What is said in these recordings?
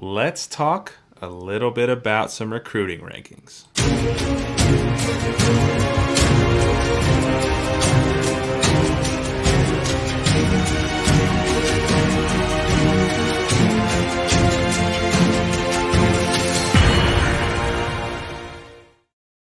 let's talk a little bit about some recruiting rankings.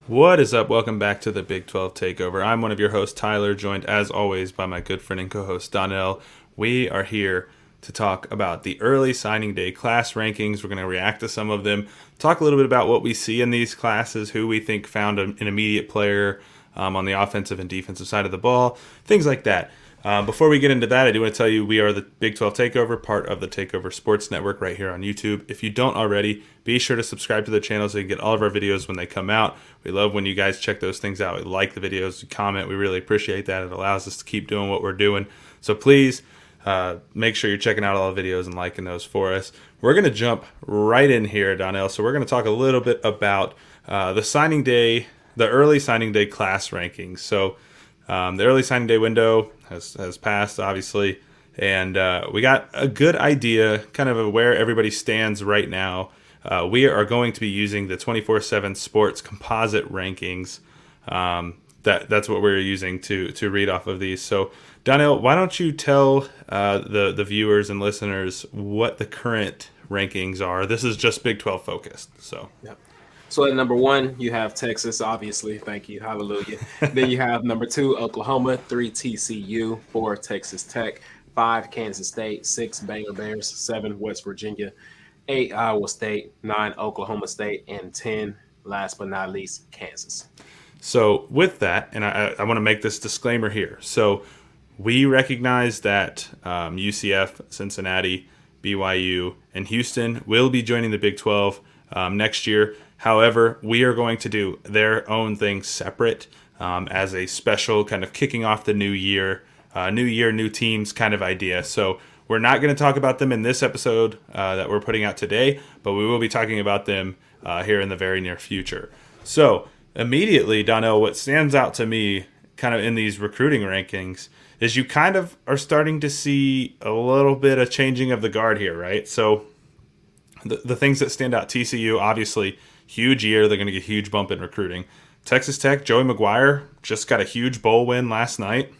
What is up? Welcome back to the Big 12 Takeover. I'm one of your hosts, Tyler, joined as always by my good friend and co host, Donnell. We are here to talk about the early signing day class rankings. We're going to react to some of them, talk a little bit about what we see in these classes, who we think found an immediate player um, on the offensive and defensive side of the ball, things like that. Um, before we get into that, I do want to tell you we are the Big 12 Takeover, part of the Takeover Sports Network right here on YouTube. If you don't already, be sure to subscribe to the channel so you can get all of our videos when they come out. We love when you guys check those things out. We like the videos, comment. We really appreciate that. It allows us to keep doing what we're doing. So please uh, make sure you're checking out all the videos and liking those for us. We're going to jump right in here, Donnell. So we're going to talk a little bit about uh, the signing day, the early signing day class rankings. So um, the early signing day window has, has passed, obviously, and uh, we got a good idea kind of where everybody stands right now. Uh, we are going to be using the 24 7 sports composite rankings. Um, that, that's what we're using to, to read off of these. So Donnell, why don't you tell uh, the the viewers and listeners what the current rankings are? This is just Big Twelve focused, so. Yep. So at number one, you have Texas, obviously. Thank you, hallelujah. then you have number two, Oklahoma. Three, TCU. Four, Texas Tech. Five, Kansas State. Six, Baylor Bears. Seven, West Virginia. Eight, Iowa State. Nine, Oklahoma State, and ten, last but not least, Kansas. So with that, and I, I want to make this disclaimer here. So we recognize that um, UCF, Cincinnati, BYU, and Houston will be joining the Big 12 um, next year. However, we are going to do their own thing separate um, as a special kind of kicking off the new year, uh, new year, new teams kind of idea. So we're not going to talk about them in this episode uh, that we're putting out today, but we will be talking about them uh, here in the very near future. So immediately, Donnell, what stands out to me kind of in these recruiting rankings is you kind of are starting to see a little bit of changing of the guard here, right? So the, the things that stand out TCU, obviously, huge year. They're going to get a huge bump in recruiting. Texas Tech, Joey McGuire just got a huge bowl win last night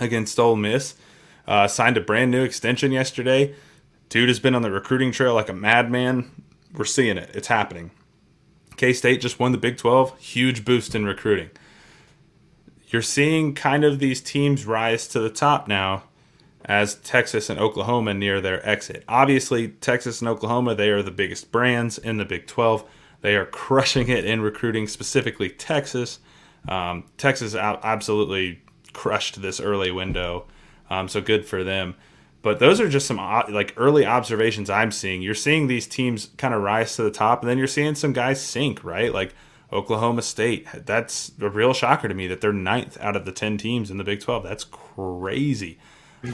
against Ole Miss. Uh, signed a brand new extension yesterday. Dude has been on the recruiting trail like a madman. We're seeing it. It's happening. K State just won the Big 12. Huge boost in recruiting you're seeing kind of these teams rise to the top now as Texas and Oklahoma near their exit. Obviously, Texas and Oklahoma, they are the biggest brands in the Big 12. They are crushing it in recruiting, specifically Texas. Um, Texas absolutely crushed this early window, um, so good for them. But those are just some like early observations I'm seeing. You're seeing these teams kind of rise to the top, and then you're seeing some guys sink, right? Like Oklahoma State. That's a real shocker to me that they're ninth out of the 10 teams in the Big 12. That's crazy.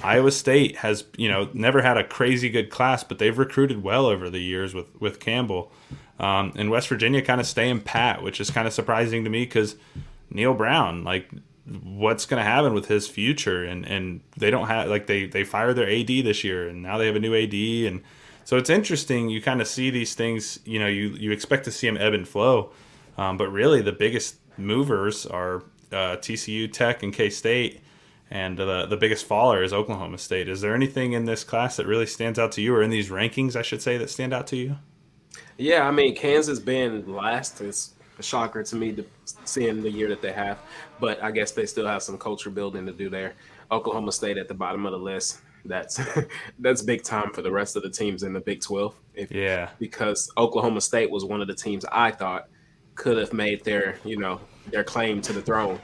Iowa State has, you know, never had a crazy good class, but they've recruited well over the years with, with Campbell. Um, and West Virginia kind of staying pat, which is kind of surprising to me because Neal Brown, like, what's going to happen with his future? And, and they don't have, like, they, they fire their AD this year and now they have a new AD. And so it's interesting. You kind of see these things, you know, you, you expect to see them ebb and flow. Um, but really, the biggest movers are uh, TCU, Tech, and K State, and the the biggest faller is Oklahoma State. Is there anything in this class that really stands out to you, or in these rankings, I should say, that stand out to you? Yeah, I mean, Kansas being last is a shocker to me, to seeing the year that they have. But I guess they still have some culture building to do there. Oklahoma State at the bottom of the list. That's that's big time for the rest of the teams in the Big Twelve. If, yeah, because Oklahoma State was one of the teams I thought could have made their, you know, their claim to the throne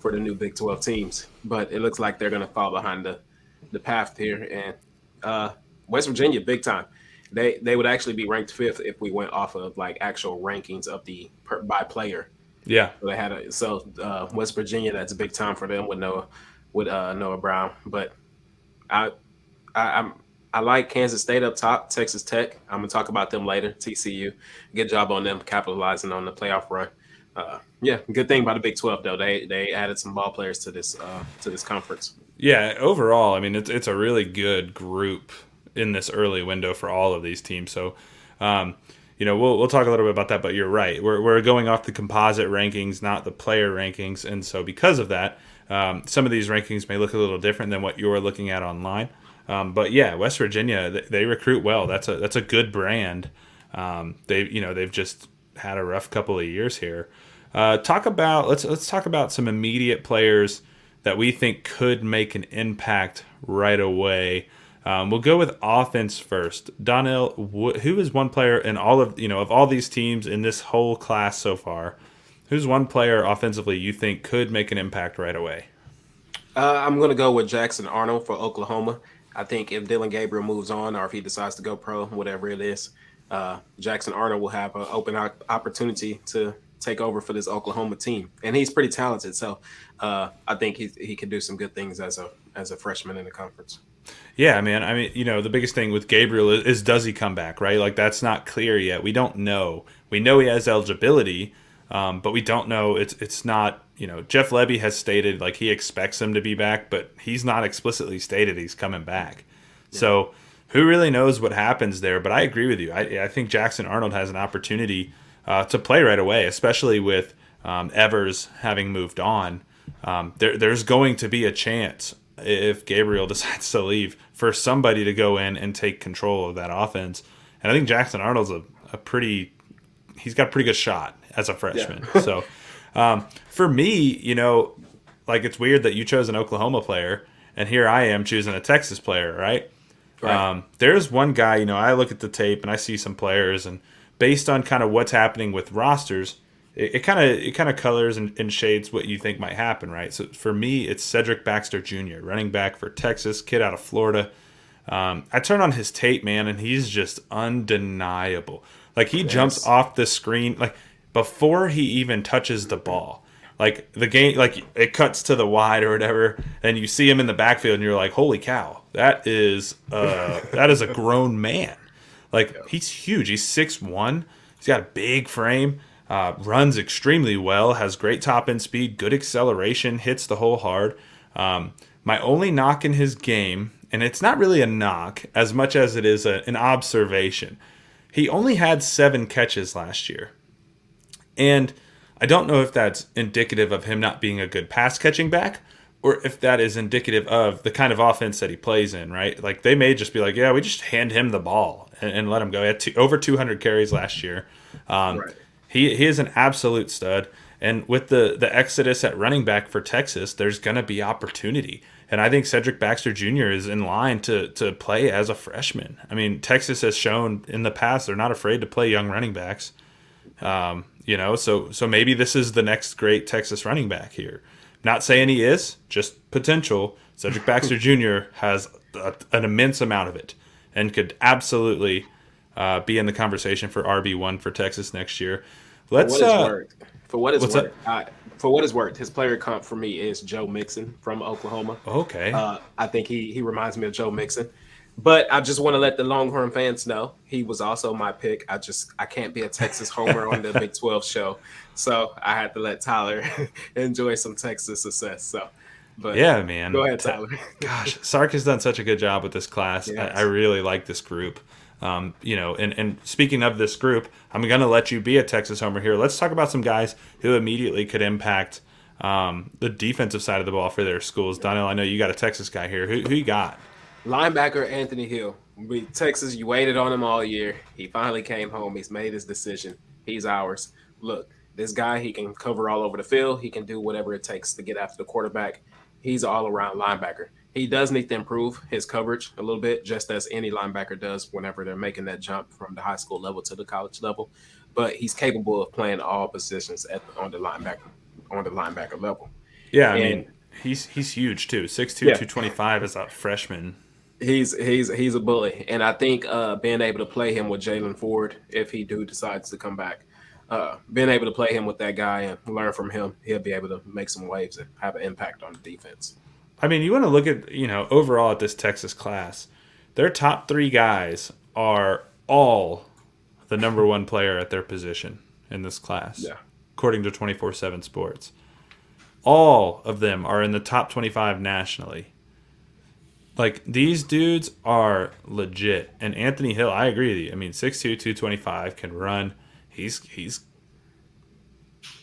for the new Big 12 teams. But it looks like they're going to fall behind the, the path here. And uh, West Virginia, big time. They they would actually be ranked fifth if we went off of like actual rankings of the per, by player. Yeah. So they had a so uh, West Virginia. That's a big time for them with Noah with uh, Noah Brown. But I, I I'm I like Kansas State up top, Texas Tech. I'm gonna talk about them later. TCU, good job on them capitalizing on the playoff run. Uh, yeah, good thing about the Big 12 though. They they added some ball players to this uh, to this conference. Yeah, overall, I mean it's it's a really good group in this early window for all of these teams. So, um, you know, we'll, we'll talk a little bit about that, but you're right. We're, we're going off the composite rankings, not the player rankings. And so, because of that, um, some of these rankings may look a little different than what you're looking at online. Um, but yeah, West Virginia, they, they, recruit well. That's a that's a good brand. Um, they you know they've just had a rough couple of years here. Uh, talk about let's let's talk about some immediate players that we think could make an impact right away. Um, we'll go with offense first. Donnell, wh- who is one player in all of you know of all these teams in this whole class so far? Who's one player offensively you think could make an impact right away? Uh, I'm going to go with Jackson Arnold for Oklahoma. I think if Dillon Gabriel moves on or if he decides to go pro, whatever it is, uh, Jackson Arnold will have an open opportunity to take over for this Oklahoma team, and he's pretty talented. So uh, I think he he can do some good things as a as a freshman in the conference. Yeah, man. I mean, you know, the biggest thing with Gabriel is, is, does he come back, right? Like that's not clear yet. We don't know. We know he has eligibility, um, but we don't know. It's it's not. You know, Jeff Lebby has stated like he expects him to be back, but he's not explicitly stated he's coming back. Yeah. So who really knows what happens there? But I agree with you. I, I think Jackson Arnold has an opportunity uh, to play right away, especially with um, Evers having moved on. Um, there, there's going to be a chance if Gabriel decides to leave for somebody to go in and take control of that offense. And I think Jackson Arnold's a, a pretty, he's got a pretty good shot as a freshman. Yeah. so um, for me, you know, like it's weird that you chose an Oklahoma player and here I am choosing a Texas player, right? right. Um, there's one guy, you know, I look at the tape and I see some players and based on kind of what's happening with rosters, it kind of it kind of colors and, and, shades what you think might happen, right? So for me, it's Cedric Baxter Jr., running back for Texas, kid out of Florida. Um, I turn on his tape, man, and he's just undeniable. Like he yes. jumps off the screen, like before he even touches the ball. Like the game, like it cuts to the wide or whatever, and you see him in the backfield, and you're like, "Holy cow, that is uh, that is a grown man." Like he's huge. He's six one. He's got a big frame. Uh, runs extremely well. Has great top end speed. Good acceleration. Hits the hole hard. Um, my only knock in his game, and it's not really a knock as much as it is a, an observation. He only had seven catches last year, and I don't know if that's indicative of him not being a good pass catching back or if that is indicative of the kind of offense that he plays in, right? Like they may just be like, yeah, we just hand him the ball and, and let him go. He had two, over 200 carries last year. Um, right. He he is an absolute stud. And with the the exodus at running back for Texas, there's going to be opportunity. And I think Cedric Baxter Jr. is in line to to play as a freshman. I mean, Texas has shown in the past they're not afraid to play young running backs. Um, you know, so so maybe this is the next great Texas running back here. Not saying he is, just potential. Cedric Baxter Jr. has a, an immense amount of it and could absolutely uh, be in the conversation for RB one for Texas next year. Let's for what uh, worth, for what is worth, I, for what is worth, his player comp for me is Joe Mixon from Oklahoma. Okay, uh, I think he he reminds me of Joe Mixon. But I just want to let the Longhorn fans know he was also my pick. I just I can't be a Texas homer on the Big 12 show, so I had to let Tyler enjoy some Texas success. So, but yeah, man, go ahead, Tyler. Gosh, Sark has done such a good job with this class. Yes. I, I, really like this group. Um, you know, and and speaking of this group, I'm going to let you be a Texas homer here. Let's talk about some guys who immediately could impact um, the defensive side of the ball for their schools. Donnell, I know you got a Texas guy here. Who, who you got? Linebacker Anthony Hill. Texas, you waited on him all year. He finally came home. He's made his decision. He's ours. Look, this guy, he can cover all over the field. He can do whatever it takes to get after the quarterback. He's all around linebacker. He does need to improve his coverage a little bit, just as any linebacker does whenever they're making that jump from the high school level to the college level. But he's capable of playing all positions at on the linebacker on the linebacker level. Yeah, I and, mean he's he's huge too. 6'2", yeah. 225 as a freshman he's he's he's a bully, and I think uh, being able to play him with Jaylan Ford, if he do decides to come back, uh, being able to play him with that guy and learn from him, he'll be able to make some waves and have an impact on the defense. I mean, you want to look at you know overall at this Texas class, their top three guys are all the number one player at their position in this class. Yeah. According to 24 7 Sports. All of them are in the top 25 nationally Like these dudes are legit. And Anthony Hill, I agree with you. I mean, 6'2", 225, can run. He's he's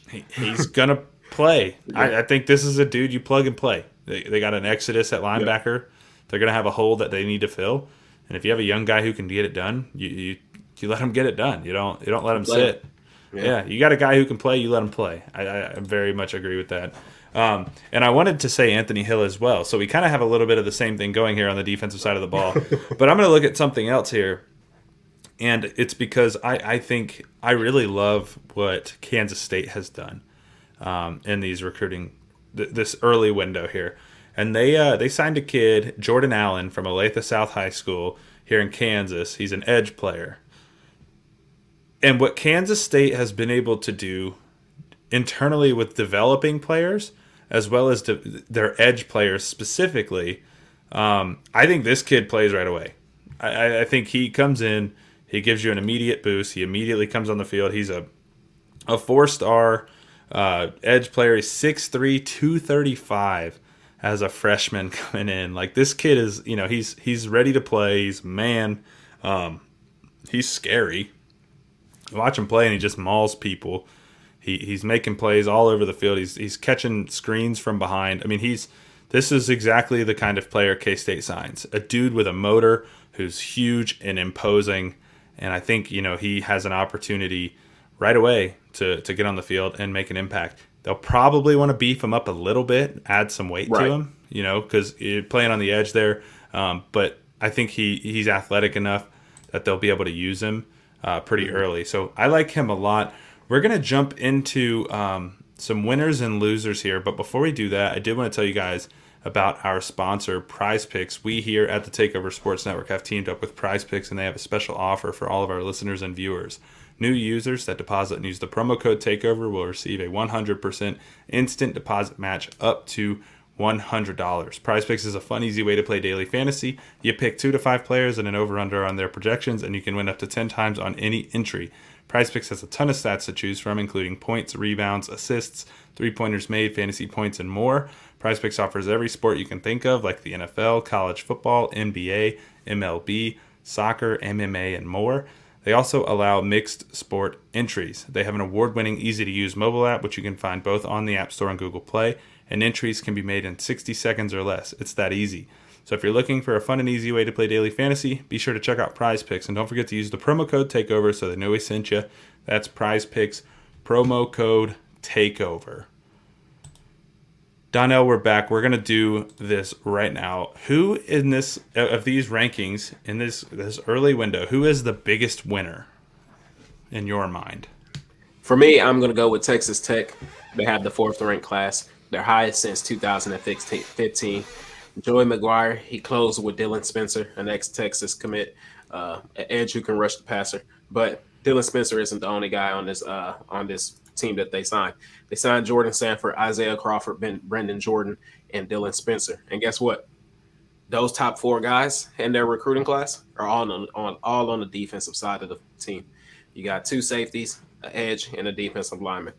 he, he's gonna play. I, I, think this is a dude you plug and play. They, they got an exodus at linebacker. Yeah. They're gonna have a hole that they need to fill. And if you have a young guy who can get it done, you you, you let him get it done. You don't you don't let him sit. Yeah. yeah. you got a guy who can play. You let him play. I, I very much agree with that. Um, and I wanted to say Anthony Hill as well. So we kind of have a little bit of the same thing going here on the defensive side of the ball. but I'm going to look at something else here. And it's because I, I think I really love what Kansas State has done um, in these recruiting, th- this early window here. And they uh, they signed a kid, Jordan Allen, from Olathe South High School here in Kansas. He's an edge player. And what Kansas State has been able to do internally with developing players as well as to their edge players specifically, um, I think this kid plays right away. I, I, think he comes in, he gives you an immediate boost. He immediately comes on the field. He's a a four star uh, edge player. He's 6'3", 235 as a freshman coming in. Like this kid is, you know, he's he's ready to play. He's man. Um, he's scary. watch him play and he just mauls people. He, he's making plays all over the field. He's he's catching screens from behind. I mean, he's this is exactly the kind of player K State signs. A dude with a motor who's huge and imposing. And I think, you know, he has an opportunity right away to, to get on the field and make an impact. They'll probably want to beef him up a little bit, add some weight right. to him, you know, because you're playing on the edge there. Um, but I think he he's athletic enough that they'll be able to use him uh, pretty mm-hmm. early. So I like him a lot. We're gonna jump into um, some winners and losers here, but before we do that, I did want to tell you guys about our sponsor, PrizePicks. We here at the Takeover Sports Network have teamed up with PrizePicks, and they have a special offer for all of our listeners and viewers. New users that deposit and use the promo code TAKEOVER will receive a 100% instant deposit match up to $100. PrizePicks is a fun, easy way to play daily fantasy. You pick two to five players and an over under on their projections, and you can win up to 10 times on any entry. PrizePicks has a ton of stats to choose from, including points, rebounds, assists, three pointers made, fantasy points, and more. PrizePicks offers every sport you can think of, like the NFL, college football, NBA, MLB, soccer, MMA, and more. They also allow mixed sport entries. They have an award winning, easy to use mobile app, which you can find both on the App Store and Google Play, and entries can be made in 60 seconds or less. It's that easy. So if you're looking for a fun and easy way to play daily fantasy, be sure to check out PrizePicks and don't forget to use the promo code TAKEOVER so they know we sent you. That's PrizePicks, promo code TAKEOVER. Donnell, we're back. We're gonna do this right now. Who in this of these rankings in this this early window? Who is the biggest winner in your mind? For me, I'm gonna go with Texas Tech. They have the fourth ranked class, their highest since 2015. Joey McGuire, he closed with Dylan Spencer, an ex-Texas commit, uh, an edge who can rush the passer. But Dylan Spencer isn't the only guy on this uh, on this team that they signed. They signed Jordan Sanford, Isaiah Crawford, ben, Brendan Jordan, and Dylan Spencer. And guess what? Those top four guys in their recruiting class are all on, on all on the defensive side of the team. You got two safeties, an edge, and a defensive lineman.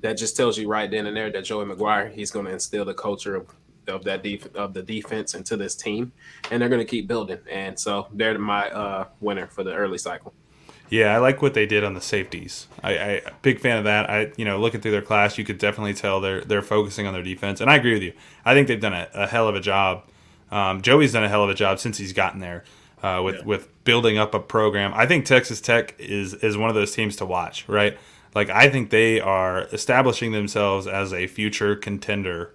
That just tells you right then and there that Joey McGuire he's going to instill the culture of of that def- of the defense into this team, and they're going to keep building. And so they're my uh, winner for the early cycle. Yeah, I like what they did on the safeties. I, I big fan of that. I you know looking through their class, you could definitely tell they're they're focusing on their defense, and I agree with you. I think they've done a, a hell of a job. Um, Joey's done a hell of a job since he's gotten there uh, with yeah. with building up a program. I think Texas Tech is is one of those teams to watch. Right, like I think they are establishing themselves as a future contender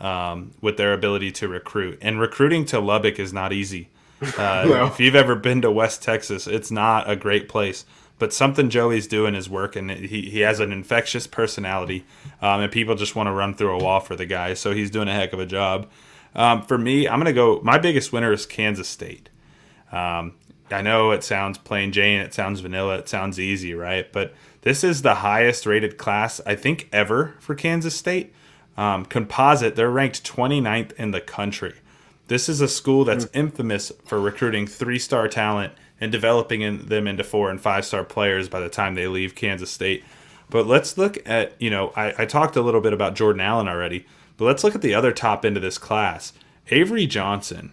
um, with their ability to recruit. And recruiting to Lubbock is not easy. Uh, no. If you've ever been to West Texas, it's not a great place. But something Joey's doing is working. He, he has an infectious personality, um, and people just want to run through a wall for the guy. So he's doing a heck of a job. Um, for me, I'm going to go. My biggest winner is Kansas State. Um, I know it sounds plain Jane, it sounds vanilla, it sounds easy, right? But this is the highest rated class, I think, ever for Kansas State. Um, composite, they're ranked 29th in the country. This is a school that's mm. infamous for recruiting three star talent and developing in, them into four and five star players by the time they leave Kansas State. But let's look at, you know, I, I talked a little bit about Jordan Allen already, but let's look at the other top end of this class. Avery Johnson,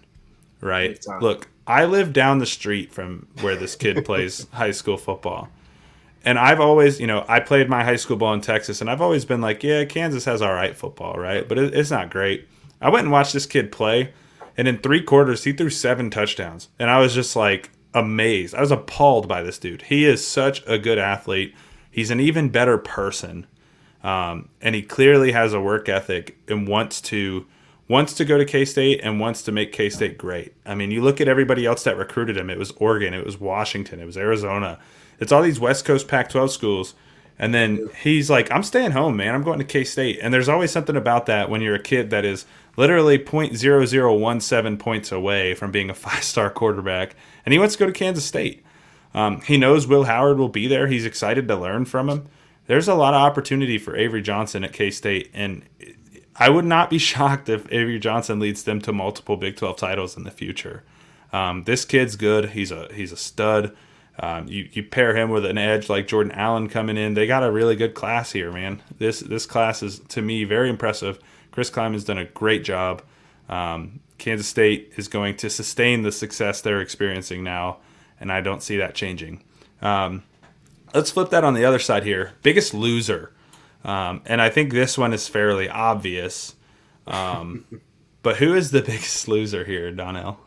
right? Look, I live down the street from where this kid plays high school football. And I've always, you know, I played my high school ball in Texas, and I've always been like, yeah, Kansas has all right football, right? But it, it's not great. I went and watched this kid play, and in three quarters, he threw seven touchdowns. And I was just like amazed. I was appalled by this dude. He is such a good athlete. He's an even better person. Um, and he clearly has a work ethic and wants to wants to go to K State and wants to make K State great. I mean, you look at everybody else that recruited him. It was Oregon, it was Washington, it was Arizona. It's all these West Coast Pac-12 schools. And then he's like, "I'm staying home, man. I'm going to K State." And there's always something about that when you're a kid that is literally 0.0017 points away from being a five-star quarterback, and he wants to go to Kansas State. Um, he knows Will Howard will be there. He's excited to learn from him. There's a lot of opportunity for Avery Johnson at K State, and I would not be shocked if Avery Johnson leads them to multiple Big 12 titles in the future. Um, this kid's good. He's a he's a stud. Um, you, you pair him with an edge like Jordan Allen coming in. They got a really good class here, man. This this class is to me very impressive. Chris Klieman's done a great job. Um, Kansas State is going to sustain the success they're experiencing now, and I don't see that changing. Um, let's flip that on the other side here. Biggest loser, um, and I think this one is fairly obvious. Um, but who is the biggest loser here, Donnell?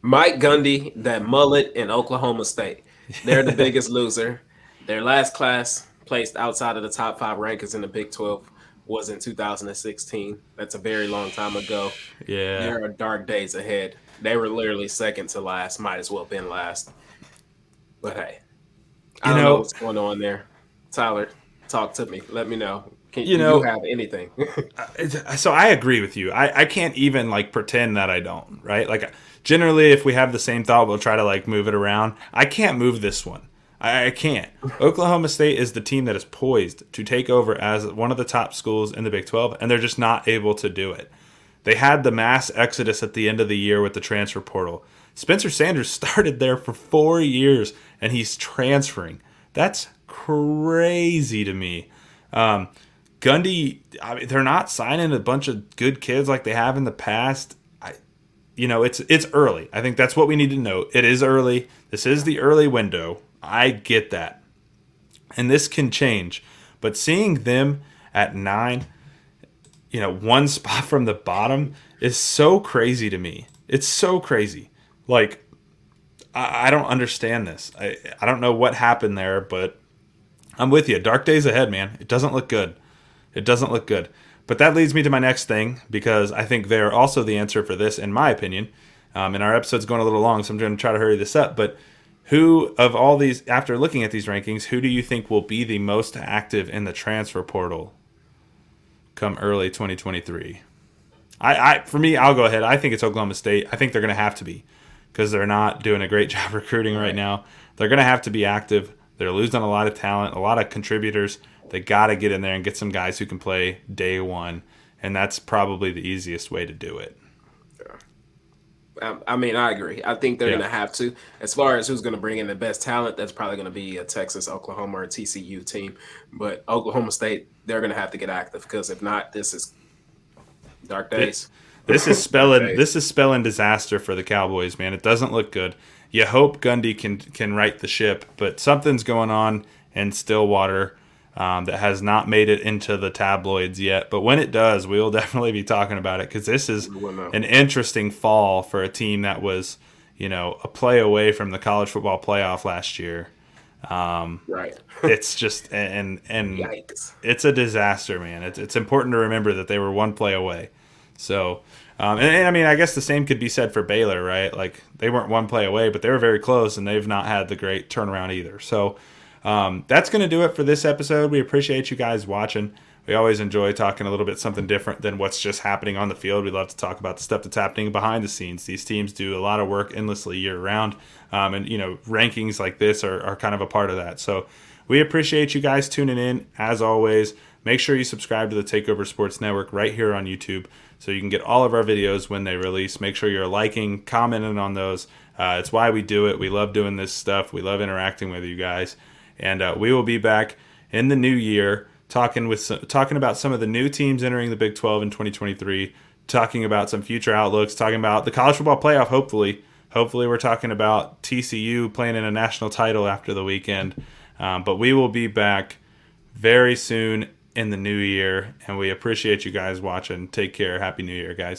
Mike Gundy, that mullet in Oklahoma State. They're the biggest loser. Their last class placed outside of the top five rankings in the Big 12 was in 2016. That's a very long time ago. Yeah. There are dark days ahead. They were literally second to last, might as well been last. But hey, I you don't know, know, what's going on there. Tyler, talk to me. Let me know. Can you, know, you have anything? Uh, so I agree with you. I, I can't even like pretend that I don't, right? Like generally if we have the same thought, we'll try to like move it around. I can't move this one. I, I can't. Oklahoma State is the team that is poised to take over as one of the top schools in the Big 12, and they're just not able to do it. They had the mass exodus at the end of the year with the transfer portal. Spencer Sanders started there for four years, and he's transferring. That's crazy to me. Um, Gundy, I mean, they're not signing a bunch of good kids like they have in the past you know, it's it's early. I think that's what we need to know. It is early. This is the early window. I get that. And this can change. But seeing them at 9, you know, one spot from the bottom is so crazy to me. It's so crazy. Like I, I don't understand this. I I don't know what happened there, but I'm with you. Dark days ahead, man. It doesn't look good. It doesn't look good. But that leads me to my next thing because I think they're also the answer for this, in my opinion. Um, and our episode's going a little long, so I'm going to try to hurry this up. But who of all these, after looking at these rankings, who do you think will be the most active in the transfer portal come early 2023? I, I for me, I'll go ahead. I think it's Oklahoma State. I think they're going to have to be because they're not doing a great job recruiting right now. They're going to have to be active. They're losing a lot of talent, a lot of contributors. They got to get in there and get some guys who can play day one, and that's probably the easiest way to do it. I mean, I agree. I think they're yeah. going to have to. As far as who's going to bring in the best talent, that's probably going to be a Texas, Oklahoma, or TCU team. But Oklahoma State, they're going to have to get active because if not, this is dark days. This is spelling this is spelling disaster for the Cowboys, man. It doesn't look good. You hope Gundy can can right the ship, but something's going on in Stillwater um, that has not made it into the tabloids yet. But when it does, we'll definitely be talking about it because this is an interesting fall for a team that was, you know, a play away from the college football playoff last year. Um, right. it's just and and Yikes. it's a disaster, man. It's it's important to remember that they were one play away. So. Um, and, and, I mean, I guess the same could be said for Baylor, right? Like they weren't one play away, but they were very close, and they've not had the great turnaround either. So, um, that's going to do it for this episode. We appreciate you guys watching. We always enjoy talking a little bit something different than what's just happening on the field. We love to talk about the stuff that's happening behind the scenes. These teams do a lot of work endlessly year round, um, and you know rankings like this are, are kind of a part of that. So we appreciate you guys tuning in as always. Make sure you subscribe to the Takeover Sports Network right here on YouTube so you can get all of our videos when they release. Make sure you're liking, commenting on those. Uh, it's why we do it. We love doing this stuff. We love interacting with you guys. And uh, we will be back in the new year talking with some, talking about some of the new teams entering the Big 12 in 2023, talking about some future outlooks, talking about the college football playoff. Hopefully, hopefully we're talking about TCU playing in a national title after the weekend. Um, but we will be back very soon in the new year, and we appreciate you guys watching. Take care. Happy New Year, guys.